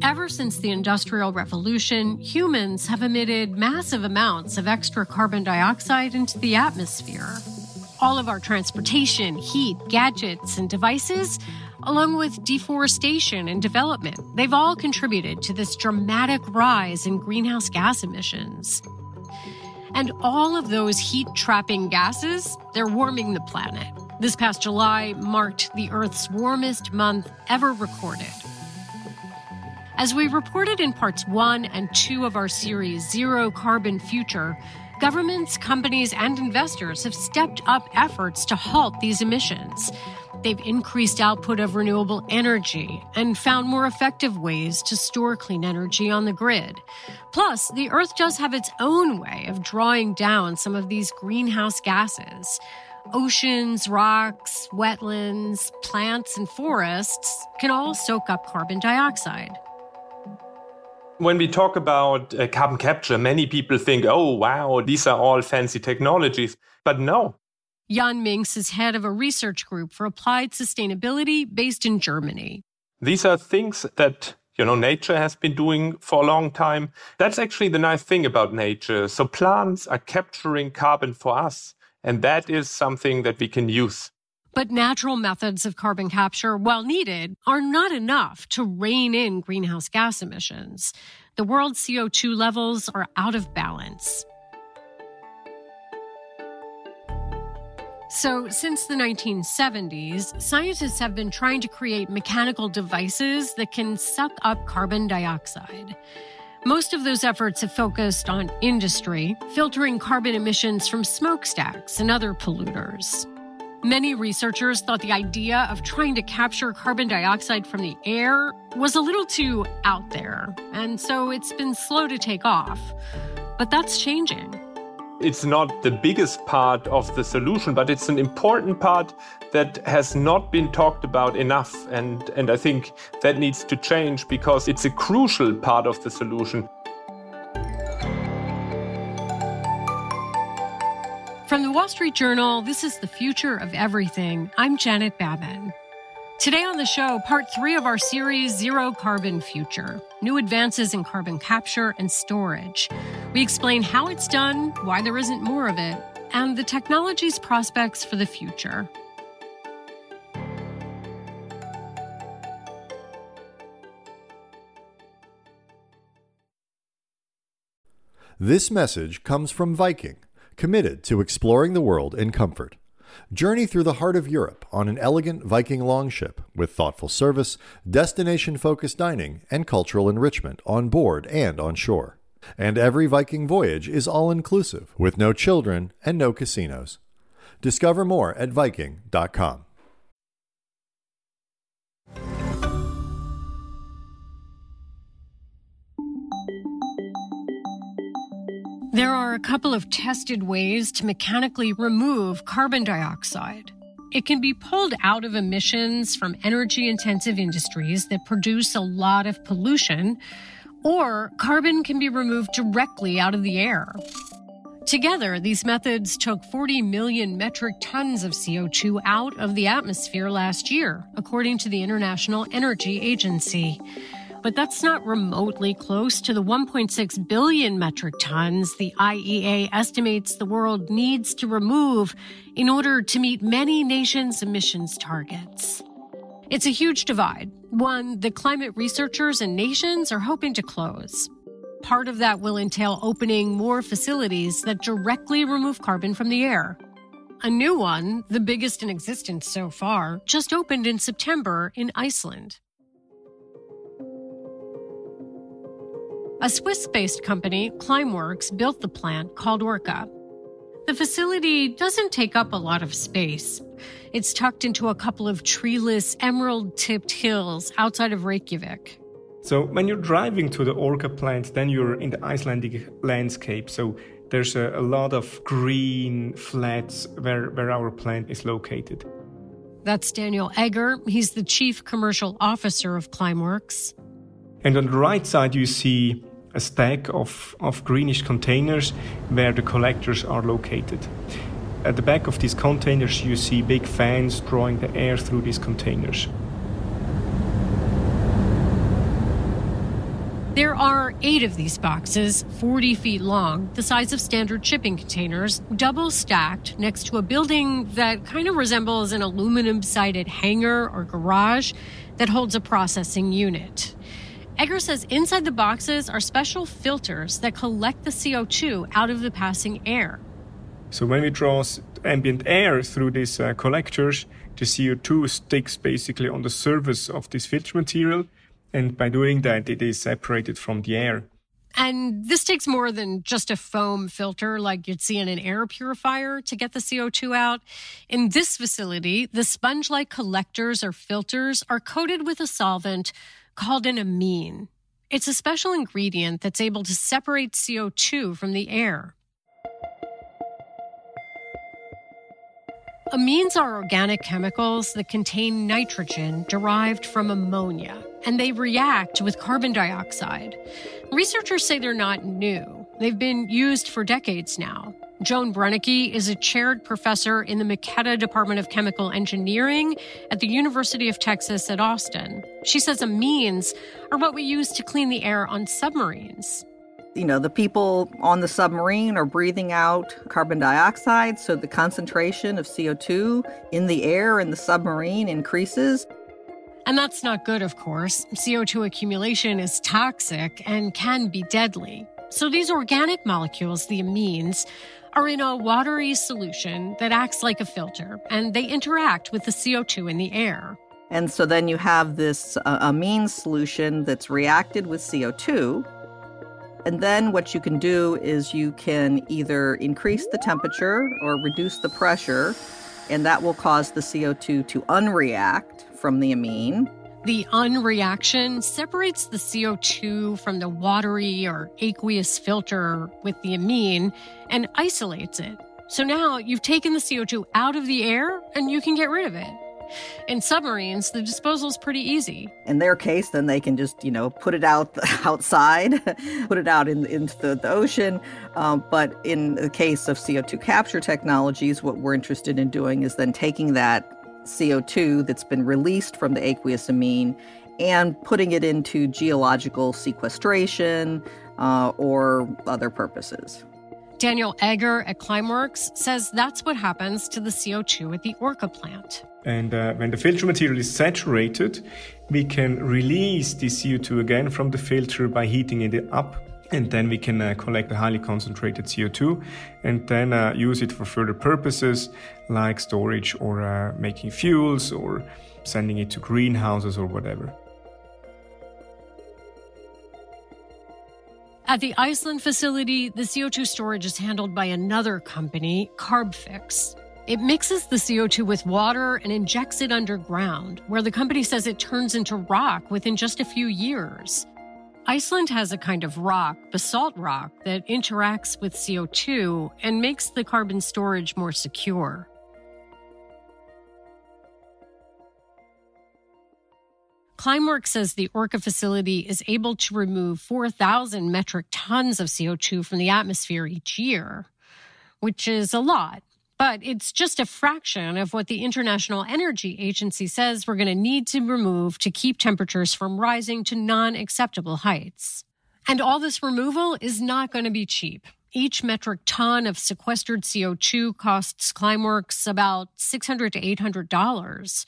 Ever since the Industrial Revolution, humans have emitted massive amounts of extra carbon dioxide into the atmosphere. All of our transportation, heat, gadgets, and devices, along with deforestation and development, they've all contributed to this dramatic rise in greenhouse gas emissions. And all of those heat trapping gases, they're warming the planet. This past July marked the Earth's warmest month ever recorded. As we reported in parts one and two of our series, Zero Carbon Future, governments, companies, and investors have stepped up efforts to halt these emissions. They've increased output of renewable energy and found more effective ways to store clean energy on the grid. Plus, the Earth does have its own way of drawing down some of these greenhouse gases. Oceans, rocks, wetlands, plants, and forests can all soak up carbon dioxide. When we talk about uh, carbon capture, many people think, oh, wow, these are all fancy technologies. But no. Jan Minx is head of a research group for applied sustainability based in Germany. These are things that you know nature has been doing for a long time that's actually the nice thing about nature so plants are capturing carbon for us and that is something that we can use but natural methods of carbon capture, while needed, are not enough to rein in greenhouse gas emissions. The world's CO2 levels are out of balance. So, since the 1970s, scientists have been trying to create mechanical devices that can suck up carbon dioxide. Most of those efforts have focused on industry, filtering carbon emissions from smokestacks and other polluters. Many researchers thought the idea of trying to capture carbon dioxide from the air was a little too out there, and so it's been slow to take off. But that's changing. It's not the biggest part of the solution, but it's an important part that has not been talked about enough. And, and I think that needs to change because it's a crucial part of the solution. From the Wall Street Journal, this is the future of everything. I'm Janet Babin. Today on the show, part three of our series, Zero Carbon Future New Advances in Carbon Capture and Storage. We explain how it's done, why there isn't more of it, and the technology's prospects for the future. This message comes from Viking committed to exploring the world in comfort. Journey through the heart of Europe on an elegant Viking longship with thoughtful service, destination focused dining, and cultural enrichment on board and on shore. And every Viking voyage is all inclusive with no children and no casinos. Discover more at Viking.com. There are a couple of tested ways to mechanically remove carbon dioxide. It can be pulled out of emissions from energy intensive industries that produce a lot of pollution, or carbon can be removed directly out of the air. Together, these methods took 40 million metric tons of CO2 out of the atmosphere last year, according to the International Energy Agency but that's not remotely close to the 1.6 billion metric tons the IEA estimates the world needs to remove in order to meet many nations' emissions targets. It's a huge divide, one that climate researchers and nations are hoping to close. Part of that will entail opening more facilities that directly remove carbon from the air. A new one, the biggest in existence so far, just opened in September in Iceland. A Swiss based company, Climeworks, built the plant called Orca. The facility doesn't take up a lot of space. It's tucked into a couple of treeless, emerald tipped hills outside of Reykjavik. So, when you're driving to the Orca plant, then you're in the Icelandic landscape. So, there's a, a lot of green flats where, where our plant is located. That's Daniel Egger. He's the chief commercial officer of Climeworks. And on the right side, you see a stack of, of greenish containers where the collectors are located. At the back of these containers, you see big fans drawing the air through these containers. There are eight of these boxes, 40 feet long, the size of standard shipping containers, double stacked next to a building that kind of resembles an aluminum sided hangar or garage that holds a processing unit. Egger says inside the boxes are special filters that collect the CO2 out of the passing air. So when we draw ambient air through these uh, collectors, the CO2 sticks basically on the surface of this filter material. And by doing that, it is separated from the air. And this takes more than just a foam filter like you'd see in an air purifier to get the CO2 out. In this facility, the sponge like collectors or filters are coated with a solvent called an amine. It's a special ingredient that's able to separate CO2 from the air. Amines are organic chemicals that contain nitrogen derived from ammonia, and they react with carbon dioxide. Researchers say they're not new. They've been used for decades now. Joan Brennecke is a chaired professor in the McKetta Department of Chemical Engineering at the University of Texas at Austin. She says amines are what we use to clean the air on submarines. You know, the people on the submarine are breathing out carbon dioxide, so the concentration of CO2 in the air in the submarine increases. And that's not good, of course. CO2 accumulation is toxic and can be deadly. So these organic molecules, the amines, are in a watery solution that acts like a filter, and they interact with the CO2 in the air. And so then you have this uh, amine solution that's reacted with CO2. And then what you can do is you can either increase the temperature or reduce the pressure, and that will cause the CO2 to unreact from the amine. The unreaction separates the CO2 from the watery or aqueous filter with the amine and isolates it. So now you've taken the CO2 out of the air and you can get rid of it. In submarines, the disposal is pretty easy. In their case, then they can just, you know, put it out outside, put it out in, into the, the ocean. Um, but in the case of CO2 capture technologies, what we're interested in doing is then taking that CO2 that's been released from the aqueous amine and putting it into geological sequestration uh, or other purposes. Daniel Egger at Climeworks says that's what happens to the CO2 at the Orca plant. And uh, when the filter material is saturated, we can release the CO2 again from the filter by heating it up and then we can uh, collect the highly concentrated CO2 and then uh, use it for further purposes like storage or uh, making fuels or sending it to greenhouses or whatever. At the Iceland facility, the CO2 storage is handled by another company, Carbfix. It mixes the CO2 with water and injects it underground, where the company says it turns into rock within just a few years. Iceland has a kind of rock, basalt rock, that interacts with CO2 and makes the carbon storage more secure. Climeworks says the Orca facility is able to remove 4,000 metric tons of CO2 from the atmosphere each year, which is a lot. But it's just a fraction of what the International Energy Agency says we're going to need to remove to keep temperatures from rising to non acceptable heights. And all this removal is not going to be cheap. Each metric ton of sequestered CO2 costs Climeworks about 600 to $800.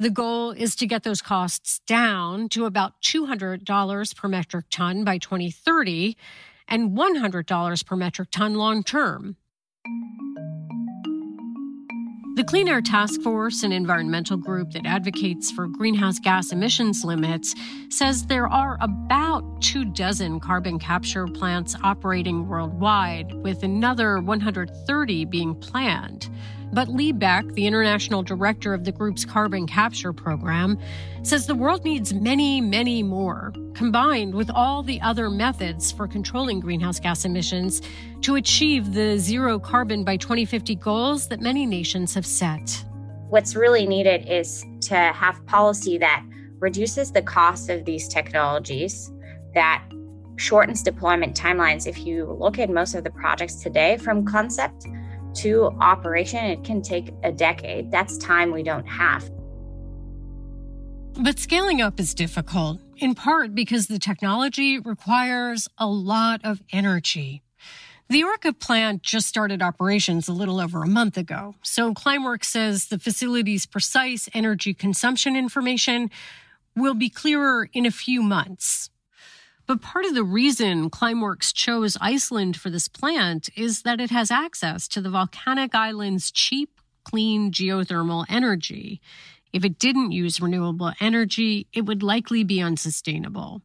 The goal is to get those costs down to about $200 per metric ton by 2030 and $100 per metric ton long term. The Clean Air Task Force, an environmental group that advocates for greenhouse gas emissions limits, says there are about two dozen carbon capture plants operating worldwide, with another 130 being planned. But Lee Beck, the international director of the group's carbon capture program, says the world needs many, many more, combined with all the other methods for controlling greenhouse gas emissions to achieve the zero carbon by 2050 goals that many nations have set. What's really needed is to have policy that reduces the cost of these technologies, that shortens deployment timelines. If you look at most of the projects today from concept, to operation, it can take a decade. That's time we don't have. But scaling up is difficult, in part because the technology requires a lot of energy. The Orca plant just started operations a little over a month ago, so Climeworks says the facility's precise energy consumption information will be clearer in a few months. But part of the reason Climeworks chose Iceland for this plant is that it has access to the volcanic island's cheap, clean geothermal energy. If it didn't use renewable energy, it would likely be unsustainable.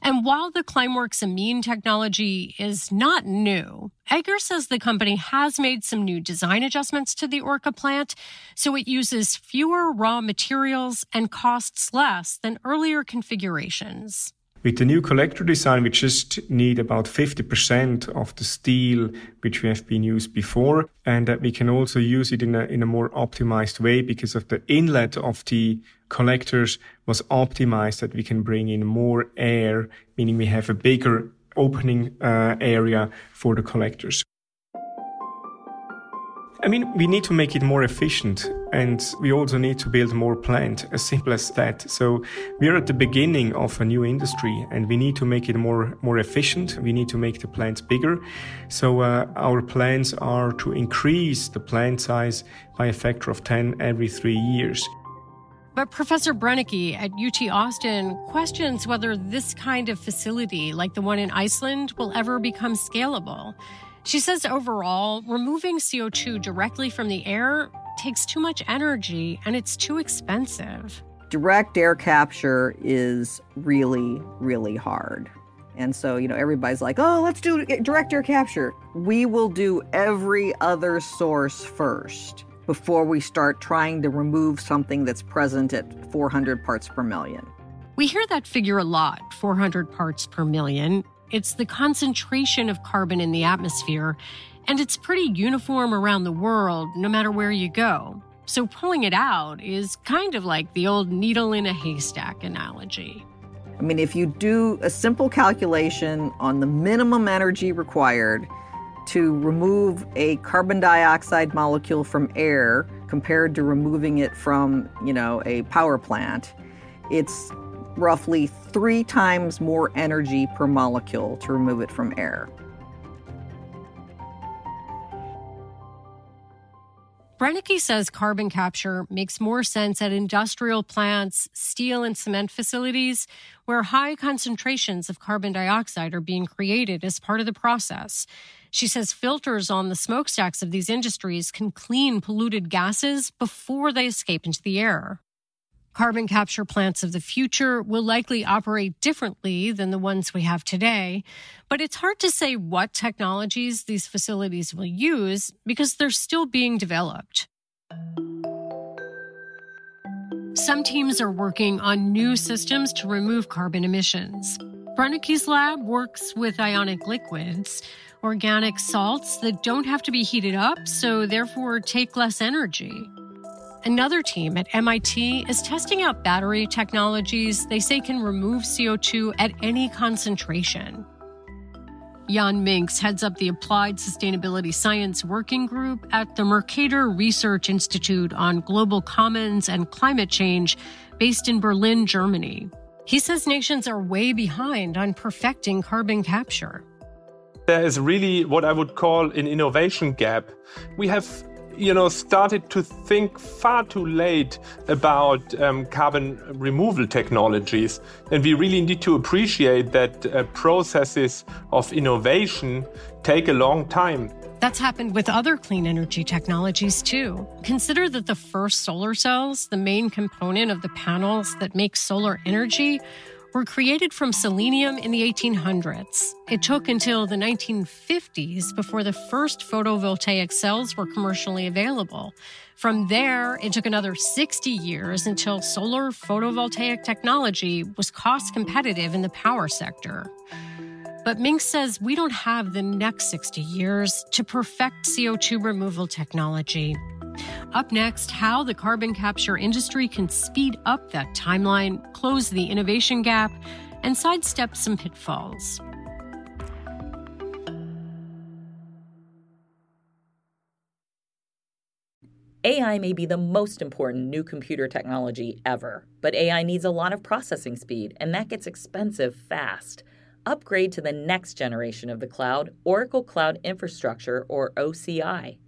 And while the Climeworks amine technology is not new, Egger says the company has made some new design adjustments to the Orca plant, so it uses fewer raw materials and costs less than earlier configurations. With the new collector design, we just need about 50% of the steel which we have been used before. And that we can also use it in a, in a more optimized way because of the inlet of the collectors was optimized that we can bring in more air, meaning we have a bigger opening uh, area for the collectors. I mean, we need to make it more efficient and we also need to build more plant, as simple as that. So we are at the beginning of a new industry and we need to make it more, more efficient. We need to make the plants bigger. So uh, our plans are to increase the plant size by a factor of 10 every three years. But Professor Brennecke at UT Austin questions whether this kind of facility, like the one in Iceland, will ever become scalable. She says overall, removing CO2 directly from the air takes too much energy and it's too expensive. Direct air capture is really, really hard. And so, you know, everybody's like, oh, let's do direct air capture. We will do every other source first before we start trying to remove something that's present at 400 parts per million. We hear that figure a lot 400 parts per million. It's the concentration of carbon in the atmosphere, and it's pretty uniform around the world, no matter where you go. So pulling it out is kind of like the old needle in a haystack analogy. I mean, if you do a simple calculation on the minimum energy required to remove a carbon dioxide molecule from air compared to removing it from, you know, a power plant, it's roughly three times more energy per molecule to remove it from air. Brennecke says carbon capture makes more sense at industrial plants, steel and cement facilities, where high concentrations of carbon dioxide are being created as part of the process. She says filters on the smokestacks of these industries can clean polluted gases before they escape into the air. Carbon capture plants of the future will likely operate differently than the ones we have today, but it's hard to say what technologies these facilities will use because they're still being developed. Some teams are working on new systems to remove carbon emissions. Brennecke's lab works with ionic liquids, organic salts that don't have to be heated up, so therefore take less energy. Another team at MIT is testing out battery technologies they say can remove CO2 at any concentration. Jan Minx heads up the Applied Sustainability Science Working Group at the Mercator Research Institute on Global Commons and Climate Change, based in Berlin, Germany. He says nations are way behind on perfecting carbon capture. There is really what I would call an innovation gap. We have you know, started to think far too late about um, carbon removal technologies. And we really need to appreciate that uh, processes of innovation take a long time. That's happened with other clean energy technologies too. Consider that the first solar cells, the main component of the panels that make solar energy, were created from selenium in the 1800s. It took until the 1950s before the first photovoltaic cells were commercially available. From there, it took another 60 years until solar photovoltaic technology was cost competitive in the power sector. But Mink says we don't have the next 60 years to perfect CO2 removal technology. Up next, how the carbon capture industry can speed up that timeline, close the innovation gap, and sidestep some pitfalls. AI may be the most important new computer technology ever, but AI needs a lot of processing speed, and that gets expensive fast upgrade to the next generation of the cloud, Oracle Cloud Infrastructure, or OCI.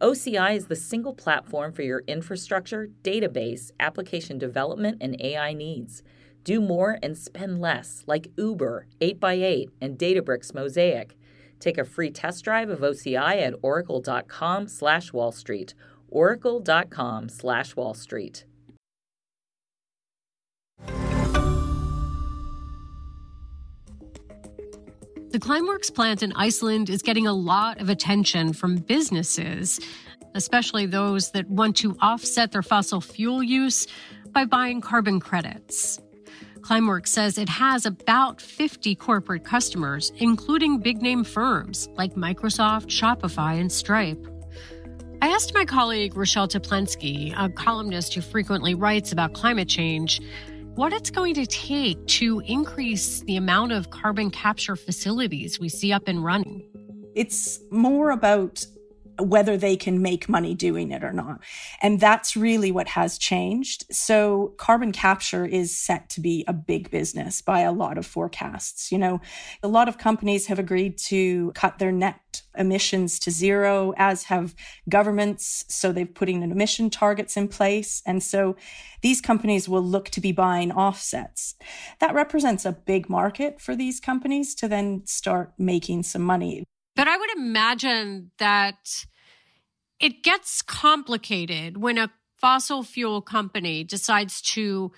OCI is the single platform for your infrastructure, database, application development, and AI needs. Do more and spend less, like Uber, 8x8, and Databricks Mosaic. Take a free test drive of OCI at oracle.com slash Wall Street. Oracle.com slash Wall The Climeworks plant in Iceland is getting a lot of attention from businesses, especially those that want to offset their fossil fuel use by buying carbon credits. Climeworks says it has about 50 corporate customers, including big name firms like Microsoft, Shopify, and Stripe. I asked my colleague Rochelle Toplensky, a columnist who frequently writes about climate change, what it's going to take to increase the amount of carbon capture facilities we see up and running. It's more about whether they can make money doing it or not. And that's really what has changed. So carbon capture is set to be a big business by a lot of forecasts. You know, a lot of companies have agreed to cut their net emissions to zero, as have governments. So they've putting emission targets in place. And so these companies will look to be buying offsets. That represents a big market for these companies to then start making some money. But I would imagine that it gets complicated when a fossil fuel company decides to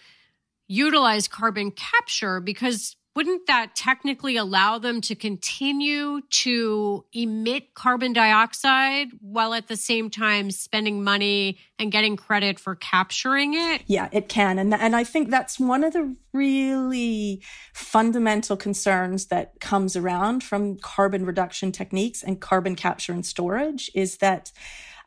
utilize carbon capture because wouldn't that technically allow them to continue to emit carbon dioxide while at the same time spending money and getting credit for capturing it? Yeah, it can. And, and I think that's one of the really fundamental concerns that comes around from carbon reduction techniques and carbon capture and storage is that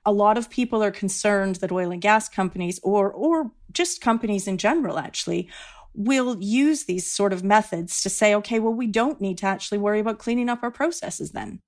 a lot of people are concerned that oil and gas companies or or just companies in general actually will use these sort of methods to say, okay, well, we don't need to actually worry about cleaning up our processes then.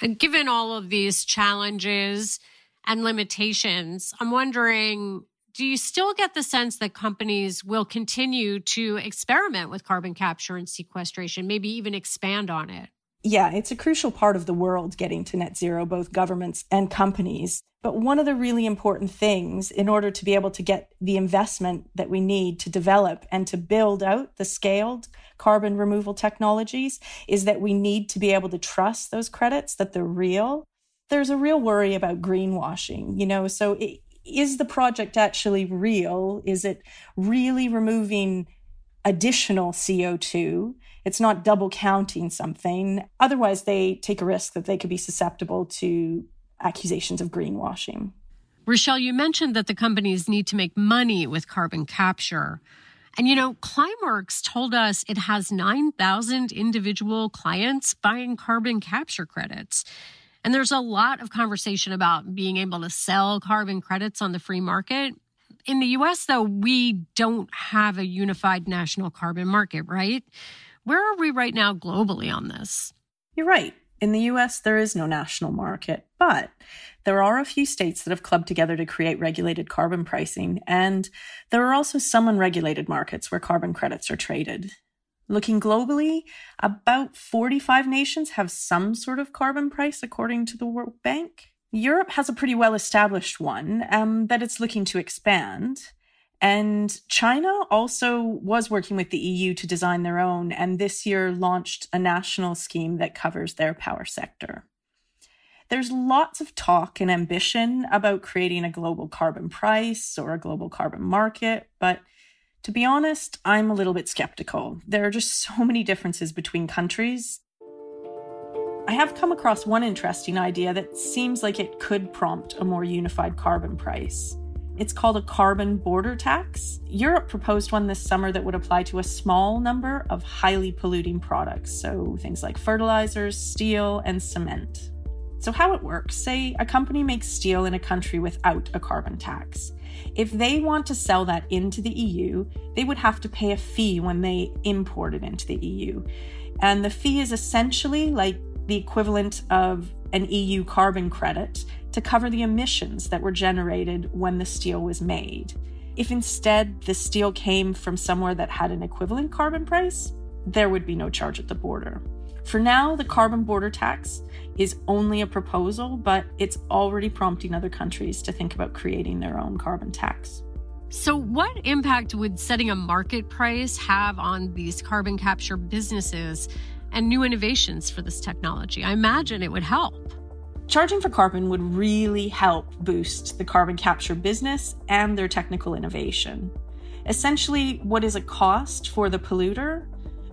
And given all of these challenges and limitations, I'm wondering do you still get the sense that companies will continue to experiment with carbon capture and sequestration, maybe even expand on it? Yeah, it's a crucial part of the world getting to net zero, both governments and companies. But one of the really important things in order to be able to get the investment that we need to develop and to build out the scaled carbon removal technologies is that we need to be able to trust those credits, that they're real. There's a real worry about greenwashing, you know, so it, is the project actually real? Is it really removing additional CO2? It's not double counting something. Otherwise, they take a risk that they could be susceptible to accusations of greenwashing. Rochelle, you mentioned that the companies need to make money with carbon capture. And you know, Climeworks told us it has 9,000 individual clients buying carbon capture credits. And there's a lot of conversation about being able to sell carbon credits on the free market. In the US, though, we don't have a unified national carbon market, right? Where are we right now globally on this? You're right. In the US, there is no national market, but there are a few states that have clubbed together to create regulated carbon pricing, and there are also some unregulated markets where carbon credits are traded. Looking globally, about 45 nations have some sort of carbon price, according to the World Bank. Europe has a pretty well established one um, that it's looking to expand. And China also was working with the EU to design their own, and this year launched a national scheme that covers their power sector. There's lots of talk and ambition about creating a global carbon price or a global carbon market, but to be honest, I'm a little bit skeptical. There are just so many differences between countries. I have come across one interesting idea that seems like it could prompt a more unified carbon price. It's called a carbon border tax. Europe proposed one this summer that would apply to a small number of highly polluting products, so things like fertilizers, steel, and cement. So, how it works say a company makes steel in a country without a carbon tax. If they want to sell that into the EU, they would have to pay a fee when they import it into the EU. And the fee is essentially like the equivalent of an EU carbon credit to cover the emissions that were generated when the steel was made. If instead the steel came from somewhere that had an equivalent carbon price, there would be no charge at the border. For now, the carbon border tax is only a proposal, but it's already prompting other countries to think about creating their own carbon tax. So, what impact would setting a market price have on these carbon capture businesses and new innovations for this technology? I imagine it would help. Charging for carbon would really help boost the carbon capture business and their technical innovation. Essentially, what is a cost for the polluter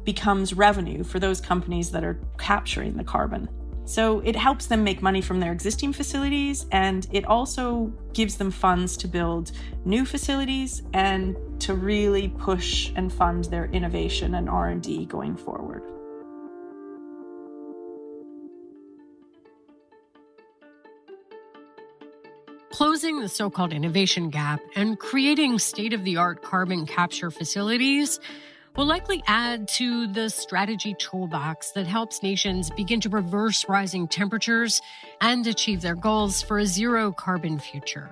becomes revenue for those companies that are capturing the carbon. So it helps them make money from their existing facilities and it also gives them funds to build new facilities and to really push and fund their innovation and R&D going forward. Closing the so called innovation gap and creating state of the art carbon capture facilities will likely add to the strategy toolbox that helps nations begin to reverse rising temperatures and achieve their goals for a zero carbon future.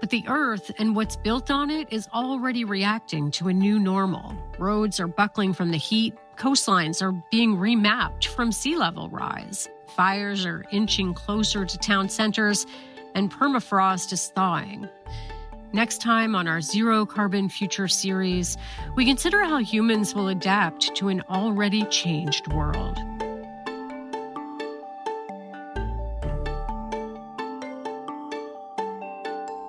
But the Earth and what's built on it is already reacting to a new normal. Roads are buckling from the heat, coastlines are being remapped from sea level rise, fires are inching closer to town centers, and permafrost is thawing. Next time on our Zero Carbon Future series, we consider how humans will adapt to an already changed world.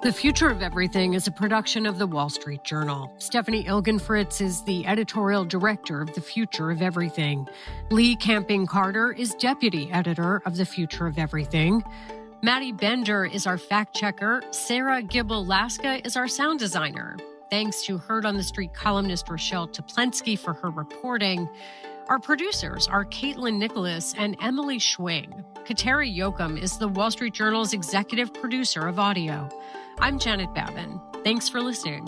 The Future of Everything is a production of the Wall Street Journal. Stephanie Ilgenfritz is the editorial director of The Future of Everything. Leigh Kamping-Carter is deputy editor of The Future of Everything. Maddie Bender is our fact checker. Sarah Gibble Laska is our sound designer. Thanks to Heard on the Street columnist Rochelle Toplensky for her reporting. Our producers are Caitlin Nicholas and Emily Schwing. Kateri Jochum is the Wall Street Journal's executive producer of audio. I'm Janet Babin. Thanks for listening.